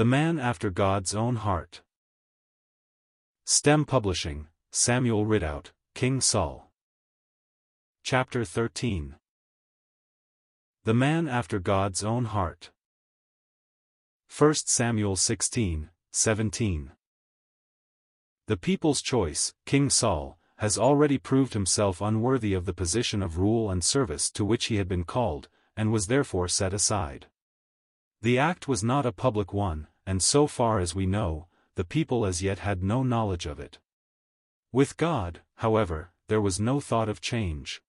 The Man After God's Own Heart. STEM Publishing, Samuel Ridout, King Saul. Chapter 13 The Man After God's Own Heart. 1 Samuel 16, 17. The people's choice, King Saul, has already proved himself unworthy of the position of rule and service to which he had been called, and was therefore set aside. The act was not a public one, and so far as we know, the people as yet had no knowledge of it. With God, however, there was no thought of change.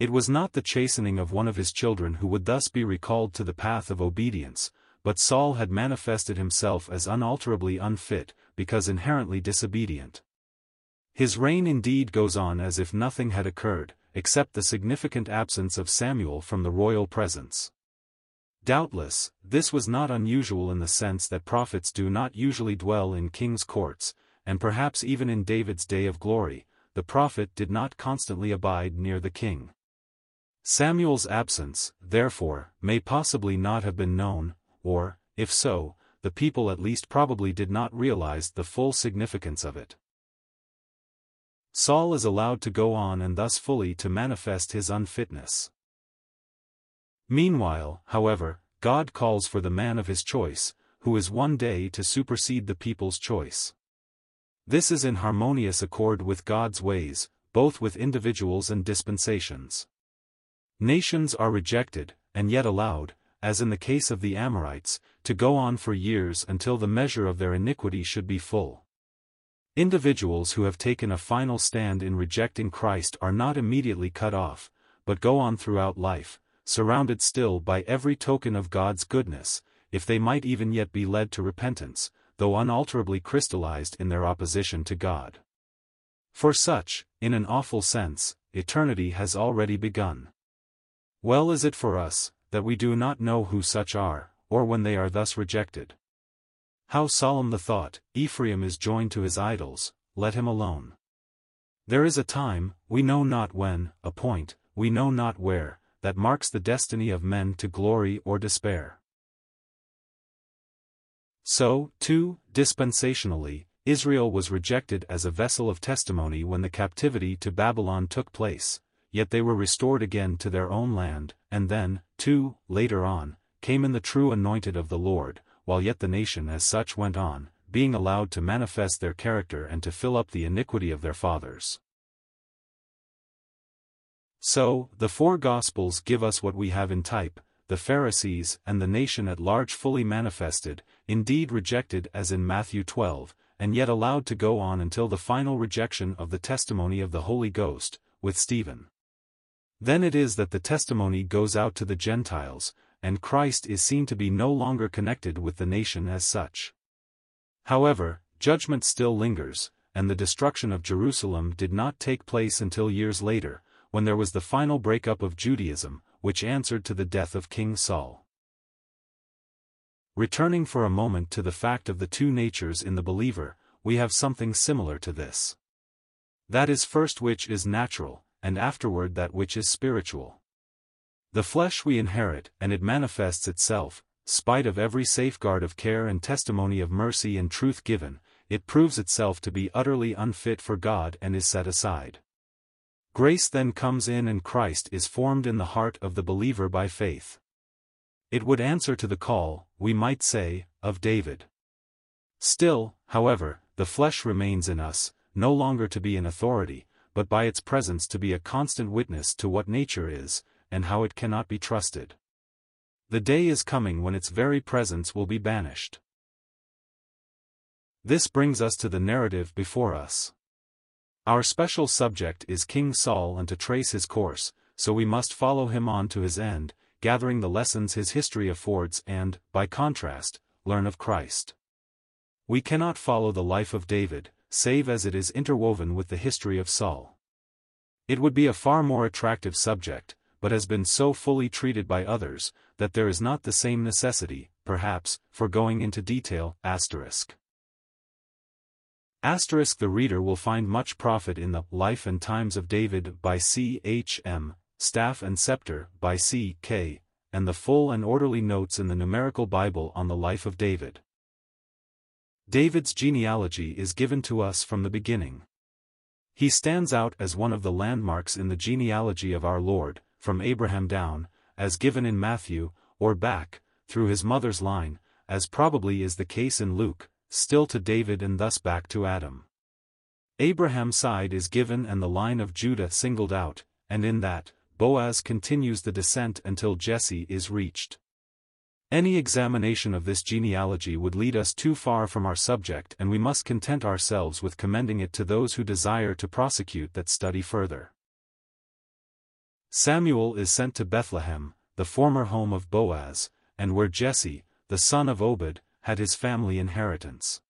It was not the chastening of one of his children who would thus be recalled to the path of obedience, but Saul had manifested himself as unalterably unfit, because inherently disobedient. His reign indeed goes on as if nothing had occurred, except the significant absence of Samuel from the royal presence. Doubtless, this was not unusual in the sense that prophets do not usually dwell in king's courts, and perhaps even in David's day of glory, the prophet did not constantly abide near the king. Samuel's absence, therefore, may possibly not have been known, or, if so, the people at least probably did not realize the full significance of it. Saul is allowed to go on and thus fully to manifest his unfitness. Meanwhile, however, God calls for the man of his choice, who is one day to supersede the people's choice. This is in harmonious accord with God's ways, both with individuals and dispensations. Nations are rejected, and yet allowed, as in the case of the Amorites, to go on for years until the measure of their iniquity should be full. Individuals who have taken a final stand in rejecting Christ are not immediately cut off, but go on throughout life, surrounded still by every token of God's goodness, if they might even yet be led to repentance, though unalterably crystallized in their opposition to God. For such, in an awful sense, eternity has already begun. Well is it for us, that we do not know who such are, or when they are thus rejected. How solemn the thought, Ephraim is joined to his idols, let him alone. There is a time, we know not when, a point, we know not where, that marks the destiny of men to glory or despair. So, too, dispensationally, Israel was rejected as a vessel of testimony when the captivity to Babylon took place, yet they were restored again to their own land, and then, too, later on, came in the true anointed of the Lord, while yet the nation as such went on, being allowed to manifest their character and to fill up the iniquity of their fathers. So, the four Gospels give us what we have in type, the Pharisees and the nation at large fully manifested, indeed rejected as in Matthew 12, and yet allowed to go on until the final rejection of the testimony of the Holy Ghost, with Stephen. Then it is that the testimony goes out to the Gentiles, and Christ is seen to be no longer connected with the nation as such. However, judgment still lingers, and the destruction of Jerusalem did not take place until years later, when there was the final breakup of Judaism, which answered to the death of King Saul. Returning for a moment to the fact of the two natures in the believer, we have something similar to this. That is first which is natural, and afterward that which is spiritual. The flesh we inherit, and it manifests itself, spite of every safeguard of care and testimony of mercy and truth given, it proves itself to be utterly unfit for God and is set aside. Grace then comes in and Christ is formed in the heart of the believer by faith. It would answer to the call, we might say, of David. Still, however, the flesh remains in us, no longer to be an authority, but by its presence to be a constant witness to what nature is, and how it cannot be trusted. The day is coming when its very presence will be banished. This brings us to the narrative before us. Our special subject is King Saul and to trace his course, so we must follow him on to his end, gathering the lessons his history affords and, by contrast, learn of Christ. We cannot follow the life of David, save as it is interwoven with the history of Saul. It would be a far more attractive subject, but has been so fully treated by others, that there is not the same necessity, perhaps, for going into detail, asterisk. Asterisk the reader will find much profit in the Life and Times of David by C. H. M., Staff and Scepter by C. K., and the full and orderly notes in the Numerical Bible on the Life of David. David's genealogy is given to us from the beginning. He stands out as one of the landmarks in the genealogy of our Lord, from Abraham down, as given in Matthew, or back, through his mother's line, as probably is the case in Luke, still to David and thus back to Adam. Abraham's side is given and the line of Judah singled out, and in that, Boaz continues the descent until Jesse is reached. Any examination of this genealogy would lead us too far from our subject and we must content ourselves with commending it to those who desire to prosecute that study further. Samuel is sent to Bethlehem, the former home of Boaz, and where Jesse, the son of Obed, had his family inheritance.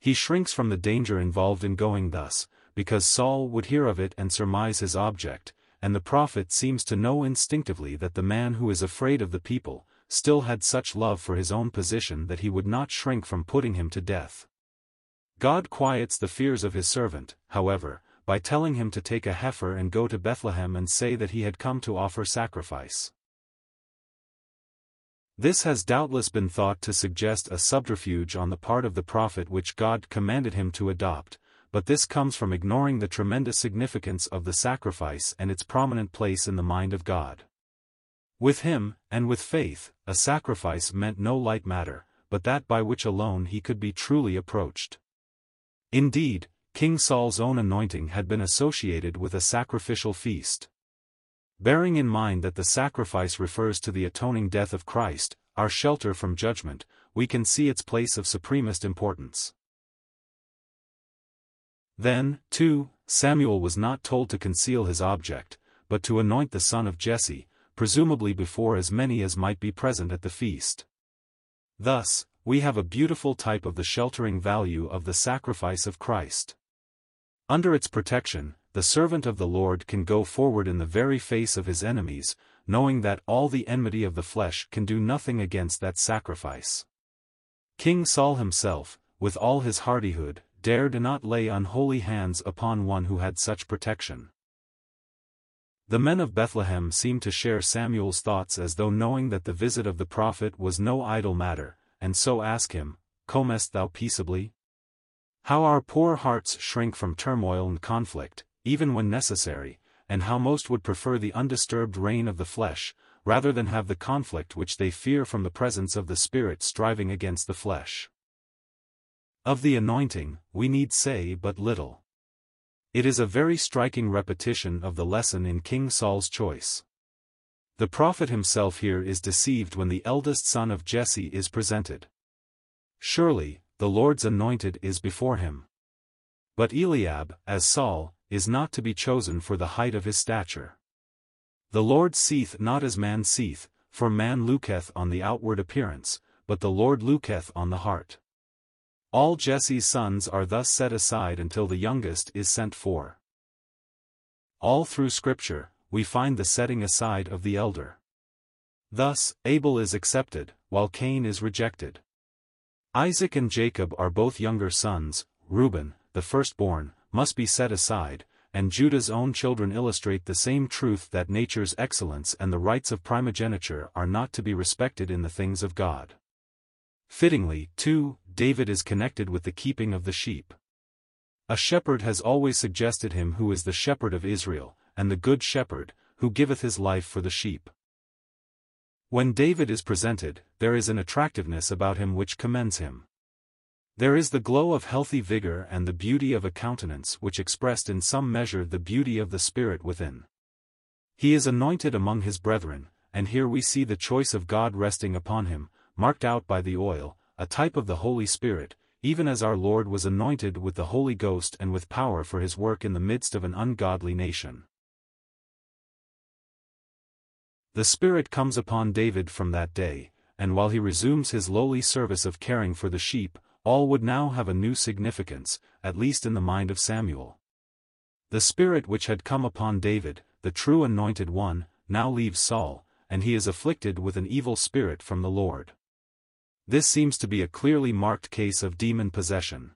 He shrinks from the danger involved in going thus, because Saul would hear of it and surmise his object, and the prophet seems to know instinctively that the man who is afraid of the people, still had such love for his own position that he would not shrink from putting him to death. God quiets the fears of his servant, however, by telling him to take a heifer and go to Bethlehem and say that he had come to offer sacrifice. This has doubtless been thought to suggest a subterfuge on the part of the prophet which God commanded him to adopt, but this comes from ignoring the tremendous significance of the sacrifice and its prominent place in the mind of God. With him, and with faith, a sacrifice meant no light matter, but that by which alone he could be truly approached. Indeed, King Saul's own anointing had been associated with a sacrificial feast. Bearing in mind that the sacrifice refers to the atoning death of Christ, our shelter from judgment, we can see its place of supremest importance. Then, too, Samuel was not told to conceal his object, but to anoint the son of Jesse, presumably before as many as might be present at the feast. Thus, we have a beautiful type of the sheltering value of the sacrifice of Christ. Under its protection, the servant of the Lord can go forward in the very face of his enemies, knowing that all the enmity of the flesh can do nothing against that sacrifice. King Saul himself, with all his hardihood, dared not lay unholy hands upon one who had such protection. The men of Bethlehem seemed to share Samuel's thoughts as though knowing that the visit of the prophet was no idle matter, and so ask him, Comest thou peaceably? How our poor hearts shrink from turmoil and conflict, even when necessary, and how most would prefer the undisturbed reign of the flesh, rather than have the conflict which they fear from the presence of the Spirit striving against the flesh. Of the anointing, we need say but little. It is a very striking repetition of the lesson in King Saul's choice. The prophet himself here is deceived when the eldest son of Jesse is presented. Surely, the Lord's anointed is before him. But Eliab, as Saul, is not to be chosen for the height of his stature. The Lord seeth not as man seeth, for man looketh on the outward appearance, but the Lord looketh on the heart. All Jesse's sons are thus set aside until the youngest is sent for. All through Scripture, we find the setting aside of the elder. Thus, Abel is accepted, while Cain is rejected. Isaac and Jacob are both younger sons, Reuben, the firstborn, must be set aside, and Judah's own children illustrate the same truth that nature's excellence and the rights of primogeniture are not to be respected in the things of God. Fittingly, too, David is connected with the keeping of the sheep. A shepherd has always suggested him who is the shepherd of Israel, and the good shepherd, who giveth his life for the sheep. When David is presented, there is an attractiveness about him which commends him. There is the glow of healthy vigor and the beauty of a countenance which expressed in some measure the beauty of the spirit within. He is anointed among his brethren, and here we see the choice of God resting upon him, marked out by the oil, a type of the Holy Spirit, even as our Lord was anointed with the Holy Ghost and with power for his work in the midst of an ungodly nation. The Spirit comes upon David from that day, and while he resumes his lowly service of caring for the sheep, all would now have a new significance, at least in the mind of Samuel. The Spirit which had come upon David, the true anointed one, now leaves Saul, and he is afflicted with an evil spirit from the Lord. This seems to be a clearly marked case of demon possession.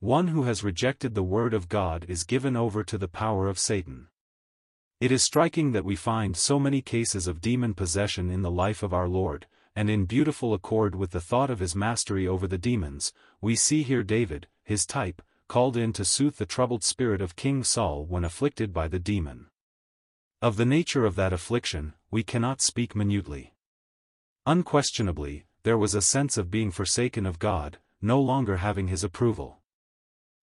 One who has rejected the word of God is given over to the power of Satan. It is striking that we find so many cases of demon possession in the life of our Lord, and in beautiful accord with the thought of his mastery over the demons, we see here David, his type, called in to soothe the troubled spirit of King Saul when afflicted by the demon. Of the nature of that affliction, we cannot speak minutely. Unquestionably, there was a sense of being forsaken of God, no longer having his approval.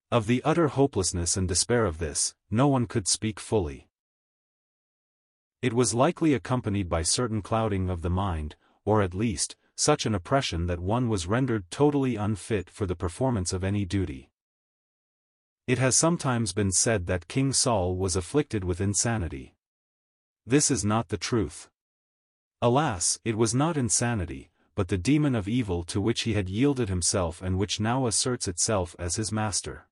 Of the utter hopelessness and despair of this, no one could speak fully. It was likely accompanied by certain clouding of the mind, or at least, such an oppression that one was rendered totally unfit for the performance of any duty. It has sometimes been said that King Saul was afflicted with insanity. This is not the truth. Alas, it was not insanity, but the demon of evil to which he had yielded himself and which now asserts itself as his master.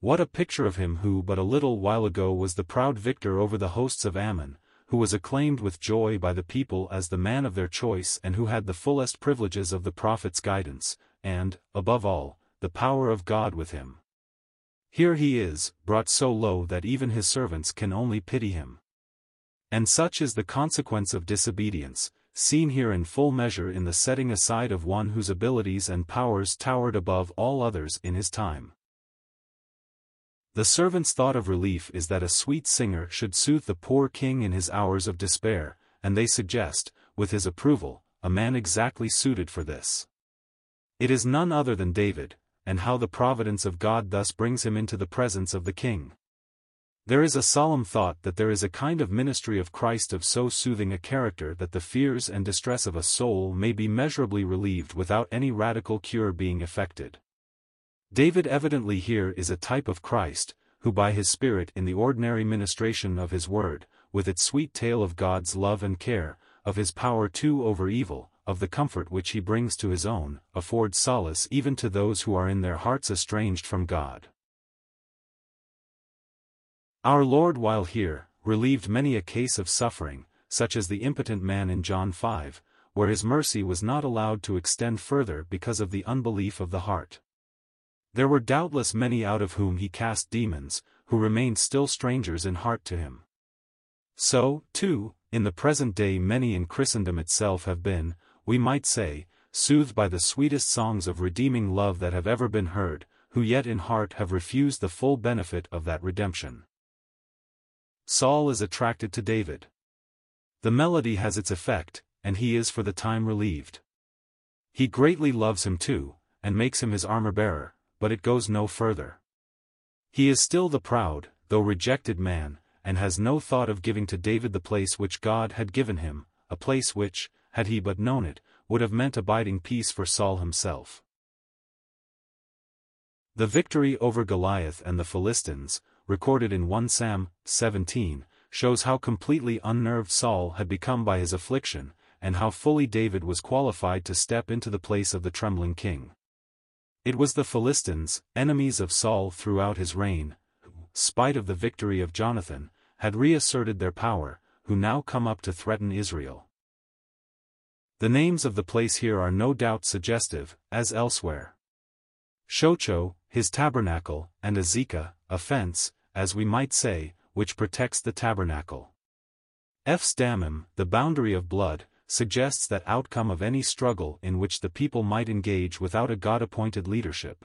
What a picture of him who but a little while ago was the proud victor over the hosts of Ammon, who was acclaimed with joy by the people as the man of their choice and who had the fullest privileges of the prophet's guidance, and, above all, the power of God with him. Here he is, brought so low that even his servants can only pity him. And such is the consequence of disobedience, seen here in full measure in the setting aside of one whose abilities and powers towered above all others in his time. The servant's thought of relief is that a sweet singer should soothe the poor king in his hours of despair, and they suggest, with his approval, a man exactly suited for this. It is none other than David, and how the providence of God thus brings him into the presence of the king. There is a solemn thought that there is a kind of ministry of Christ of so soothing a character that the fears and distress of a soul may be measurably relieved without any radical cure being effected. David evidently here is a type of Christ, who by his Spirit in the ordinary ministration of his word, with its sweet tale of God's love and care, of his power too over evil, of the comfort which he brings to his own, affords solace even to those who are in their hearts estranged from God. Our Lord while here, relieved many a case of suffering, such as the impotent man in John 5, where his mercy was not allowed to extend further because of the unbelief of the heart. There were doubtless many out of whom he cast demons, who remained still strangers in heart to him. So, too, in the present day many in Christendom itself have been, we might say, soothed by the sweetest songs of redeeming love that have ever been heard, who yet in heart have refused the full benefit of that redemption. Saul is attracted to David. The melody has its effect, and he is for the time relieved. He greatly loves him too, and makes him his armor-bearer, but it goes no further. He is still the proud, though rejected man, and has no thought of giving to David the place which God had given him, a place which, had he but known it, would have meant abiding peace for Saul himself. The victory over Goliath and the Philistines, recorded in 1 Sam 17, shows how completely unnerved Saul had become by his affliction, and how fully David was qualified to step into the place of the trembling king. It was the Philistines, enemies of Saul throughout his reign, who, spite of the victory of Jonathan, had reasserted their power, who now come up to threaten Israel. The names of the place here are no doubt suggestive, as elsewhere. Shochoh, his tabernacle, and Azekah, a fence, as we might say, which protects the tabernacle. Ephes Dammim, the boundary of blood, suggests that outcome of any struggle in which the people might engage without a God-appointed leadership.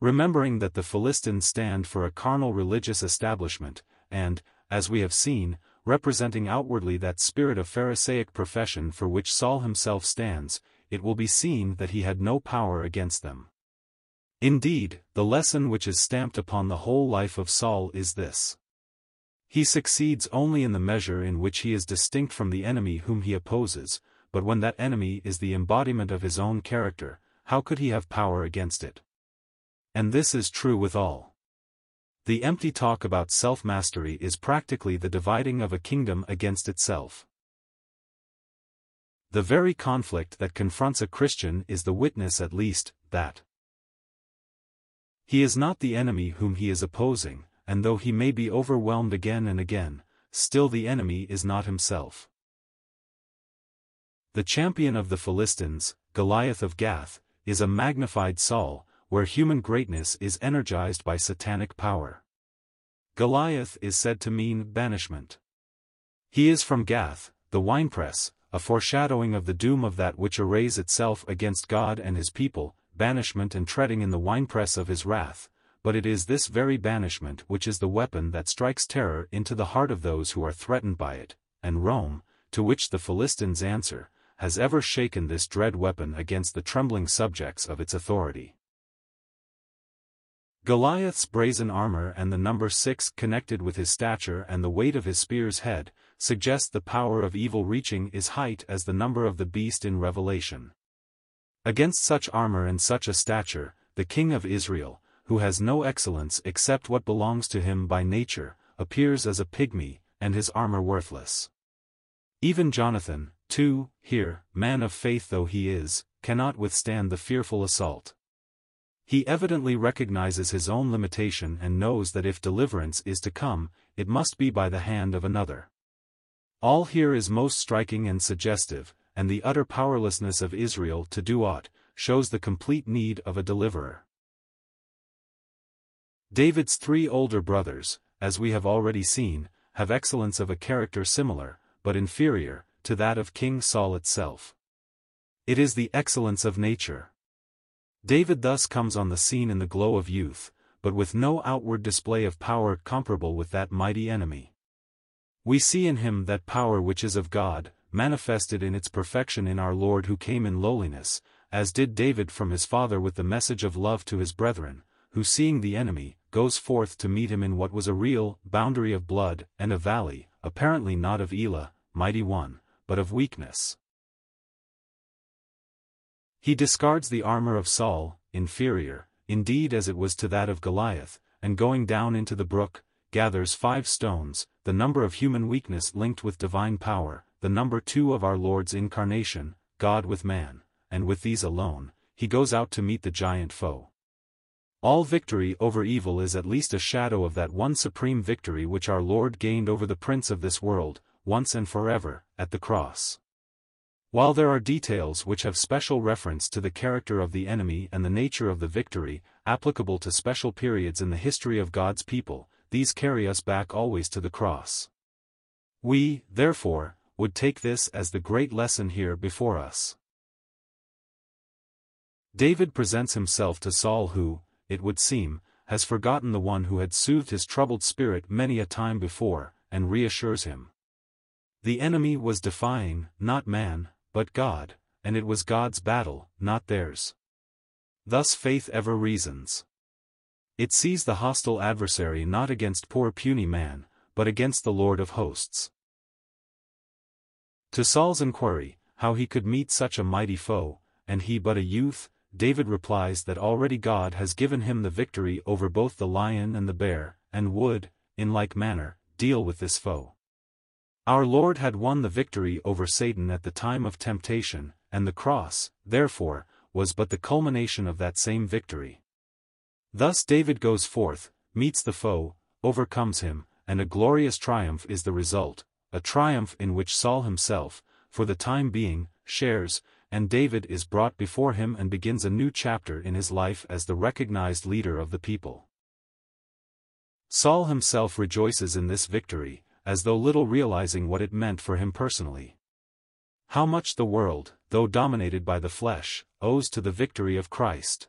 Remembering that the Philistines stand for a carnal religious establishment, and, as we have seen, representing outwardly that spirit of Pharisaic profession for which Saul himself stands, it will be seen that he had no power against them. Indeed, the lesson which is stamped upon the whole life of Saul is this. He succeeds only in the measure in which he is distinct from the enemy whom he opposes, but when that enemy is the embodiment of his own character, how could he have power against it? And this is true with all. The empty talk about self-mastery is practically the dividing of a kingdom against itself. The very conflict that confronts a Christian is the witness at least, that he is not the enemy whom he is opposing, and though he may be overwhelmed again and again, still the enemy is not himself. The champion of the Philistines, Goliath of Gath, is a magnified Saul, where human greatness is energized by satanic power. Goliath is said to mean banishment. He is from Gath, the winepress, a foreshadowing of the doom of that which arrays itself against God and his people, banishment and treading in the winepress of his wrath, but it is this very banishment which is the weapon that strikes terror into the heart of those who are threatened by it, and Rome, to which the Philistines answer, has ever shaken this dread weapon against the trembling subjects of its authority. Goliath's brazen armor and the number six connected with his stature and the weight of his spear's head, suggest the power of evil reaching his height as the number of the beast in Revelation. Against such armor and such a stature, the king of Israel, who has no excellence except what belongs to him by nature, appears as a pygmy, and his armor worthless. Even Jonathan, too, here, man of faith though he is, cannot withstand the fearful assault. He evidently recognizes his own limitation and knows that if deliverance is to come, it must be by the hand of another. All here is most striking and suggestive, and the utter powerlessness of Israel to do aught, shows the complete need of a deliverer. David's three older brothers, as we have already seen, have excellence of a character similar, but inferior, to that of King Saul itself. It is the excellence of nature. David thus comes on the scene in the glow of youth, but with no outward display of power comparable with that mighty enemy. We see in him that power which is of God, manifested in its perfection in our Lord who came in lowliness, as did David from his father with the message of love to his brethren, who seeing the enemy, goes forth to meet him in what was a real boundary of blood and a valley, apparently not of Elah, mighty one, but of weakness. He discards the armor of Saul, inferior, indeed as it was to that of Goliath, and going down into the brook, gathers five stones, the number of human weakness linked with divine power, the number two of our Lord's incarnation, God with man, and with these alone, he goes out to meet the giant foe. All victory over evil is at least a shadow of that one supreme victory which our Lord gained over the prince of this world, once and forever, at the cross. While there are details which have special reference to the character of the enemy and the nature of the victory, applicable to special periods in the history of God's people, these carry us back always to the cross. We, therefore, would take this as the great lesson here before us. David presents himself to Saul who, it would seem, has forgotten the one who had soothed his troubled spirit many a time before, and reassures him. The enemy was defying, not man, but God, and it was God's battle, not theirs. Thus faith ever reasons. It sees the hostile adversary not against poor puny man, but against the Lord of hosts. To Saul's inquiry, how he could meet such a mighty foe, and he but a youth, David replies that already God has given him the victory over both the lion and the bear, and would, in like manner, deal with this foe. Our Lord had won the victory over Satan at the time of temptation, and the cross, therefore, was but the culmination of that same victory. Thus David goes forth, meets the foe, overcomes him, and a glorious triumph is the result, a triumph in which Saul himself, for the time being, shares, and David is brought before him and begins a new chapter in his life as the recognized leader of the people. Saul himself rejoices in this victory, as though little realizing what it meant for him personally. How much the world, though dominated by the flesh, owes to the victory of Christ.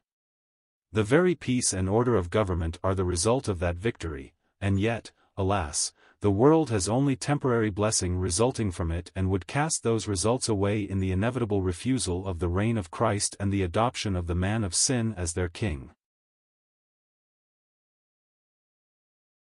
The very peace and order of government are the result of that victory, and yet, alas, the world has only temporary blessing resulting from it and would cast those results away in the inevitable refusal of the reign of Christ and the adoption of the man of sin as their king.